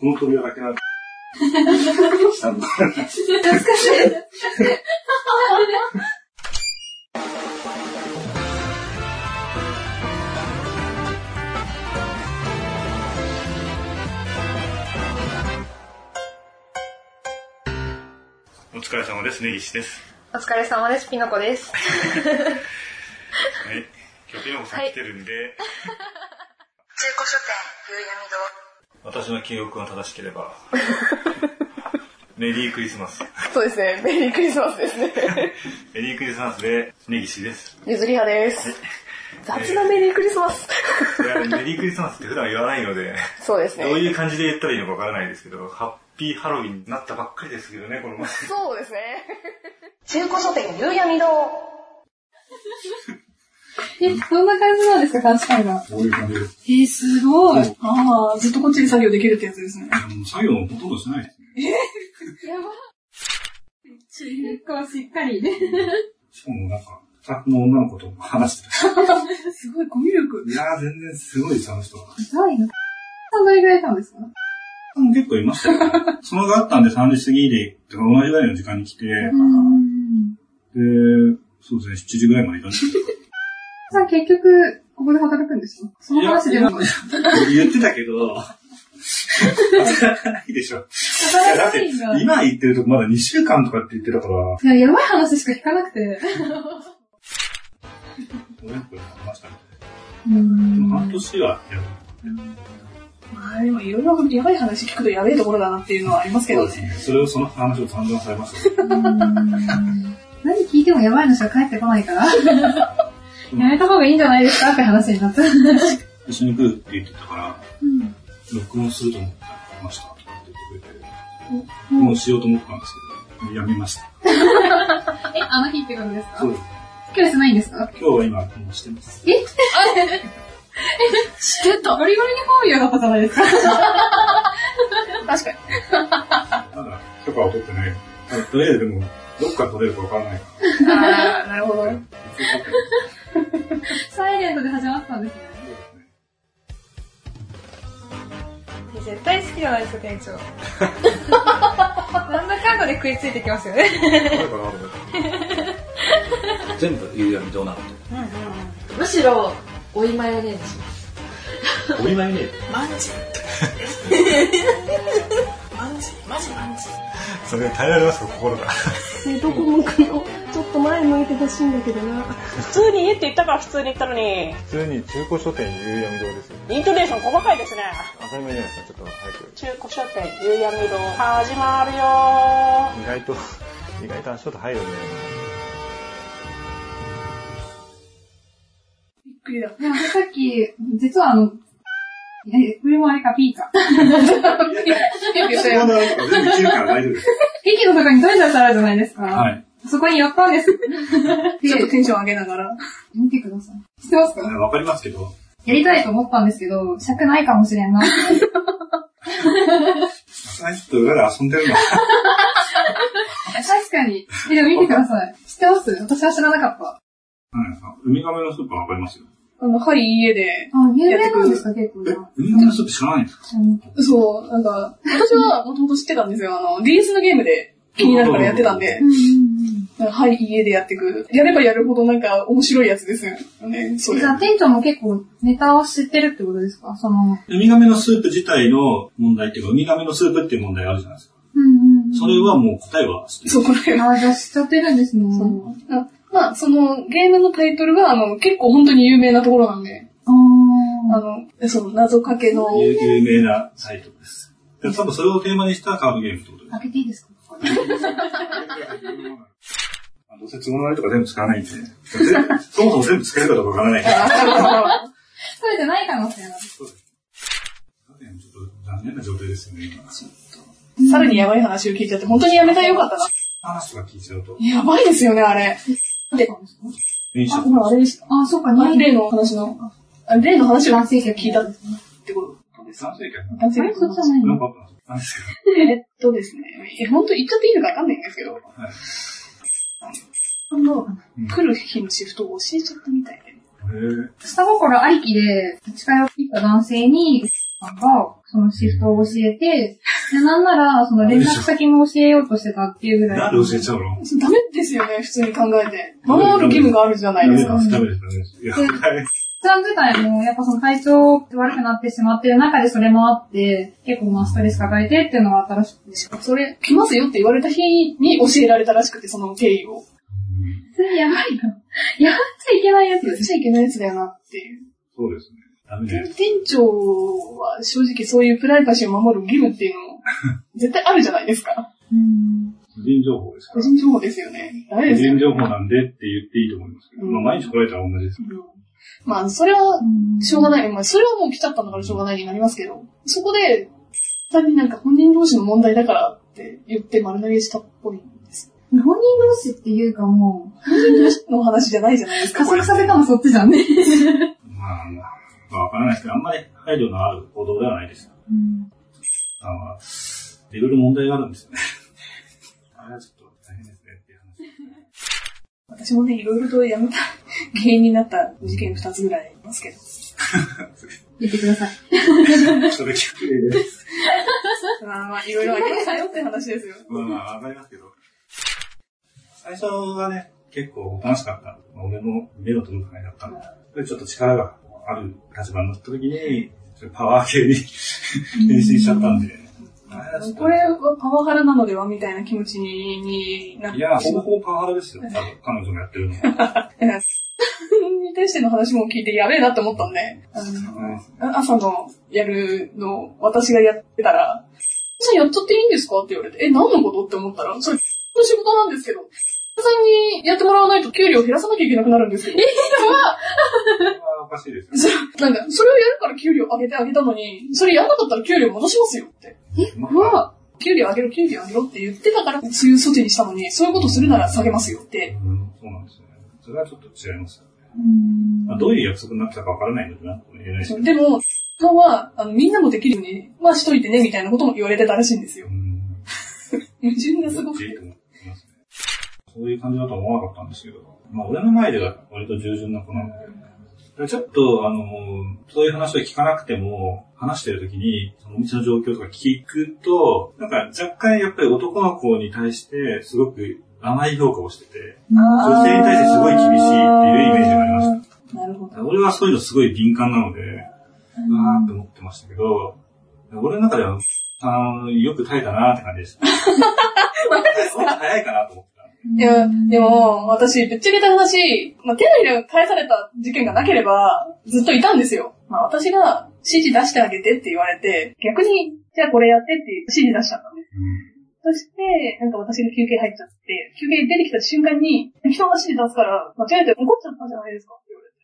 この扉だけなんか。懐かしい。お疲れ様です。根岸です。お疲れ様です。ピノコです。はい。今日ピノコさん来てるんで、中古書店、夕闇私の記憶が正しければ、メリークリスマス。堂。そうですね。メリークリスマスですね。メリークリスマスで根岸です。ゆずり派です。雑なメリークリスマス。いや、メリークリスマスって普段言わないので、そうですね。どういう感じで言ったらいいのかわからないですけど、ハッピーハロウィンになったばっかりですけどね、この前。そうですね。中古書店、夕闇堂。え、どんな感じなんですか、監視会が。こういう感じです。えー、すごい。ああ、ずっとこっちで作業できるってやつですね。もう作業ほとんどしないですね。やば。結構しっかり。しかもなんか、スタッフの女の子と話して すごいコミュ力。た。いやー、全然すごいです、あの人は。痛いな。どれぐらいいたんですか？うん結構いましたよ。そのがあったんで3時過ぎで、同じぐらいの時間に来て、うん。で、そうですね、7時ぐらいまでいたんですけど。さん結局、ここで働くんですかその話でも。言ってたけど、働かないでしょ。働かないんだ。い今言ってるとこまだ2週間とかって言ってたから、や、やばい話しか聞かなくて。親子で話したみた半年はやる。まあでもいろいろやばい話聞くとやべえところだなっていうのはありますけどね。それを、その話を散々されました。何聞いてもやばいのしか返ってこないから。やめた方がいいんじゃないですかって話になった。一緒に来るって言ってたから、うん録音すると思ってましたとかって言ってくれて、もうしようと思ったんですけど、やめました。え、あの日ってことですか？そうです。今日してないんですか？今日は今、もうしてます。え？してたゴリゴリにファーミアだったじゃないですか？確かに。まだ許可を取ってない。とりあえずでも、どっから取れるかわからないから。あー、なるほど。サイレントで始まったんですね。そうですね絶対好きじゃないですか、店長。なんだかんだで食いついてきますよね。全部夕闇どうなのむしろ、追いマヨネーズ。お見舞いね。マンジ。マンジ、マジマンジ。それ耐えられますか、心が。ねどこ向くのちょっと前向いてほしいんだけどな。普通に家って言ったから普通に言ったのに、普通に中古書店夕闇堂ですよ。イントネーション細かいですね。当たり前じゃないですか、ちょっと早く。中古書店、夕闇堂、始まるよ意外と、意外と足音入るね。びっくりだ。でもさっき、実はあの、え、これもあれか、ピーか。ピーピーしたよ。そこの全部切るから大丈夫です。駅のとこにトイレってあるじゃないですか。はい。そこに寄ったんです。ちょっとテンション上げながら。見てください。知ってますか？わかりますけど、やりたいと思ったんですけど、尺ないかもしれんな。さっきと裏で遊んでるの。確かに。え、でも見てください。知ってます？私は知らなかった。何ですかウミガメのスープはわかりますよ。あの、はい、家で。あ、有名なんですか、結構えな。、ウミガメのスープ知らないんですか？そう、なんか、私はもともと知ってたんですよ。あの、DS のゲームで気になるからやってたんで。はい、家でやってく。やればやるほどなんか面白いやつですよね。それじゃ。あ店長も結構ネタを知ってるってことですか？その、ウミガメのスープ自体の問題っていうか、ウミガメのスープっていう問題があるじゃないですか。うんうんそれはもう答えは知ってる。そう、これ。あ、じゃあ知っちゃってるんですね。そうあまあ、その、ゲームのタイトルが、あの、結構本当に有名なところなんで、ああの、その、謎かけの、有有名なサイトです。で多分それをテーマにしたカードゲームってことですー。開けていいですか？あどうせ都合の悪いとか全部使わないんで、そもそも全部使えるかどうかわからない。それじゃない可能性がある。そうです。ちょっと残念な状態ですよね、今。さらにやばい話を聞いちゃって、本当にやめたらよかったな。話とか聞いちゃうと。やばいですよね、あれ。で、電車あ、今あれでした。あ、そうか、あね。例の話の、あ例の話を聞いたってことです。男性客男性あれそっちじゃないのえっとですね、え、本当言っちゃっていいのかわかんないんですけど、はい。の来る日のシフトを教えちゃったみたいで。下心ありきで、近寄ってきた男性に、さんが、そのシフトを教えて、でなんなら、その連絡先も教えようとしてたっていうぐらい。なんで教えちゃうの？ダメですよね、普通に考えて。守る義務があるじゃないですか。ダメです、ダメです。いや、はいさん自体も、やっぱその体調悪くなってしまってる中でそれもあって、結構まあストレス抱えてっていうのがあったらしくて。それ、来ますよって言われた日に教えられたらしくて、その経緯を。それやばいな。やっちゃいけないやつやっちゃいけないやつだよなっていう。そうですね。ダメね。店長は正直そういうプライバシーを守る義務っていうの 絶対あるじゃないですか。うん。個人情報ですから。個人情報ですよね。ダメ個ですよね。人情報なんでって言っていいと思いますけど、うんまあ毎日来られたら同じです。うんまあ、それは、しょうがない。まあ、それはもう来ちゃったんだからしょうがないになりますけど、そこで、単になんか本人同士の問題だからって言って丸投げしたっぽいんです。本人同士っていうかもう、本人同士の話じゃないじゃないですか。加速させたのそっちじゃんね。まあ、まあ、まあわからないですけど、あんまり配慮のある行動ではないです。あの、いろいろ問題があるんですよね。あれはちょっと大変ですねっていう話。私もね、いろいろとやめた原因になった事件二つぐらいありますけど。言ってください。それ聞くです。まあまあ、いろいろありましたよって話ですよ。まあまあ、わかりますけど。最初はね、結構楽しかった。まあ俺の目の届く範囲だったんで。でちょっと力がある立場になった時に、パワー系に変身しちゃったんで。あれはちょっと。これはパワハラなのではみたいな気持ちになっていや、ほぼほぼパワハラですよ。多分彼女がやってるのは。に対しての話も聞いてやべえなって思ったんで、あの朝のやるの私がやってたら、さんやっちゃっていいんですか？って言われて、え、何のこと？って思ったら、それ、の仕事なんですけど、さんにやってもらわないと給料減らさなきゃいけなくなるんですけど、それはおかしいですよ。それなんか、それをやるから給料上げてあげたのに、それやんなかったら給料戻しますよって。まうわ給料上げろ、給料上げろって言ってたから、そういう措置にしたのに、そういうことするなら下げますよって。うん、そうなんですよね。それはちょっと違いますよね。まあ、どういう約束になってたかわからないのでなんとも言えないし。でも、さんは、あの、みんなもできるように、まあしといてね、みたいなことも言われてたらしいんですよう。ん。矛盾がすごくて。そういう感じだとは思わなかったんですけど、まあ俺の前では割と従順な子なので、ちょっとあの、そういう話を聞かなくても、話してる時に、そのお店の状況とか聞くと、なんか若干やっぱり男の子に対してすごく甘い評価をしてて、女性に対してすごい厳しいっていうイメージがありました。なるほど。俺はそういうのすごい敏感なので、うわーって思ってましたけど、俺の中では、あーよく耐えたなーって感じでした。もっと早いかなと思ってた。いや、でも、私、ぶっちゃけた話、まあ、手のひらが返された事件がなければ、ずっといたんですよ。まあ、私が指示出してあげてって言われて、逆に、じゃあこれやってって指示出しちゃったんです。そして、なんか私が休憩入っちゃって、休憩出てきた瞬間に、人が指示出すから、間違えて怒っちゃったじゃないですかって言われて。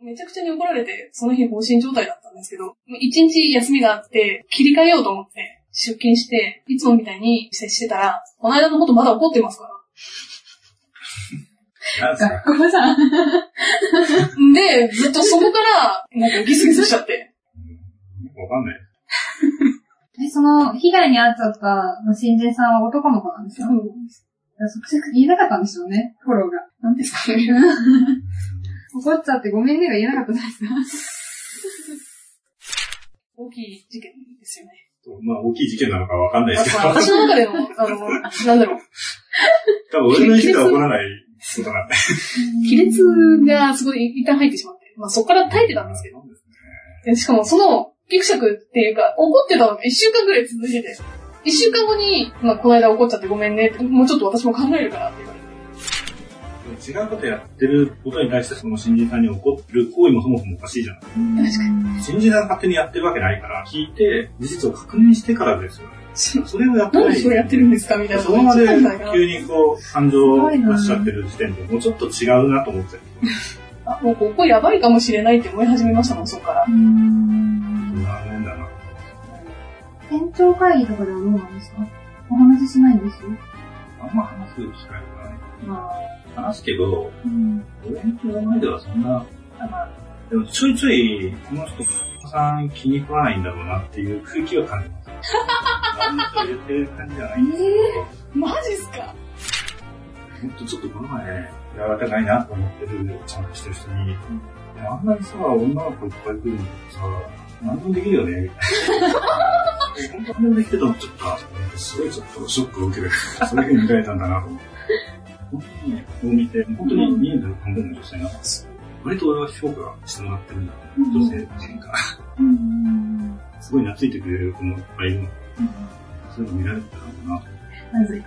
めちゃくちゃに怒られて、その日放心状態だったんですけど、一日休みがあって、切り替えようと思って、出勤して、いつもみたいに接してたら、この間のことまだ怒ってますから。なんですか？学校じゃん。で、ずっとそこから、なんかギスギスしちゃって。わかんない。え、その、被害に遭っちゃった新人さんは男の子なんですよ。そそ言えなかったんですよね、フォローが。なんですか？ね。怒っちゃってごめんねが言えなかったじゃないですか。大きい事件ですよね。まあ、大きい事件なのかわかんないですけど、私の中での、あの、なんだろう、多分俺の意思では起こらないことなんで。亀裂がすごい一旦入ってしまって、まあそこから耐えてたんですけど、でしかもその、ギクシャクっていうか、怒ってたのが一週間ぐらい続いてて、一週間後に、まあこの間怒っちゃってごめんね。って、もうちょっと私も考えるからって言われて。違うことやってることに対してその新人さんに怒る行為もそもそもおかしいじゃない。確かに。新人さんが勝手にやってるわけないから、聞いて、事実を確認してからですよね。それをやってない。なんでそれやってるんですか？みたいな。そのままで急にこう、感情を出しちゃってる時点で、もうちょっと違うなと思っちゃう。あ、もうここやばいかもしれないって思い始めましたもん、そこから。そんなもんだな。店長会議とかではどうなんですか？お話ししないんです？よ。あんま話す機会がない。まあ、話すけど、うん。俺の前ではそんな、でもちょいちょい、この人、さん気に食わないんだろうなっていう空気を感じます。あんまり言ってる感じじゃないんですけど、マジっすか？ほんとちょっとこの前、柔らかいなと思ってる、ちゃんとしてる人に、いやあんなにさ、女の子いっぱい来るんだけどさ、何でもできるよね、みたいな。え本当何でもできてたのちょっと、すごいちょっとショックを受ける。そういう風に見られたんだなと思って。本当にね、こう見て、本当に人数半分の女性なんですよ。割と俺は評価してもらってるんだう。女性陣から。うん。すごい懐いてくれる子もいっぱいいるの。そういうの見られてたのかまずい。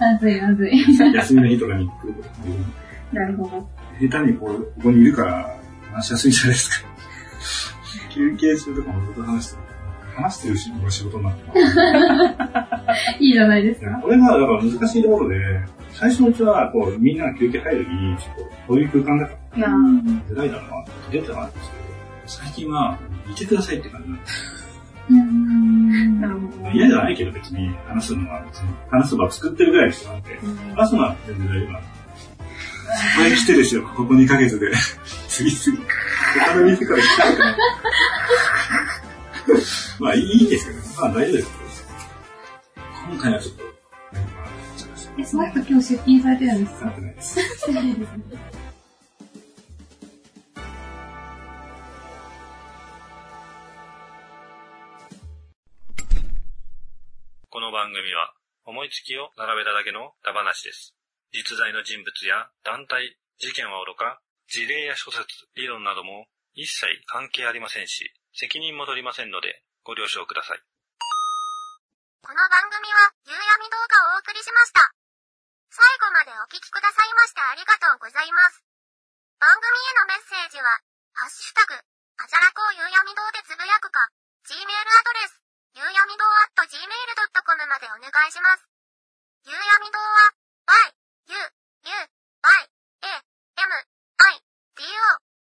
まずい、まずい。な。休みの日とかに来ることもいるのなるほど。下手にこう、ここにいるから話しやすいじゃないですか。休憩中とかもずっと話してる。話してるし、の仕事になってます。いいじゃないですか。これがだから難しいところで、最初のうちはこうみんなが休憩入る時に、ちょっとこういう空間だからな出ないだろうなって出てたんですけど、最近は、いてくださいって感じなんですうん。なるほど。嫌じゃないけど別に話すのは別に、話す場を作ってるぐらいの人なんで、話すのは全然大丈夫なんです。そこへ来てですよ、ここ2ヶ月で。次々。他の店から来たから。まあいいですけどね。まあ大丈夫です。今回はちょっと、え、その人今日出勤されてるんですか？てないです。この番組は思いつきを並べただけのダ話です。実在の人物や団体、事件はおろか、事例や諸説、理論なども一切関係ありませんし、責任も取りませんのでご了承ください。この番組は、夕闇動画をお送りしました。最後までお聞きくださいましてありがとうございます。番組へのメッセージは、ハッシュタグ、あじゃらこう夕闇堂でつぶやくか、Gmail アドレス、夕闇堂 at gmail.com までお願いします。夕闇堂は、y, u, u, y, a, m, i, d, o,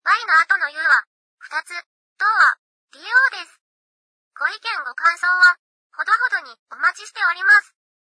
y の後の u は、二つ、どは、d, o です。ご意見ご感想は、ほどほどにお待ちしております。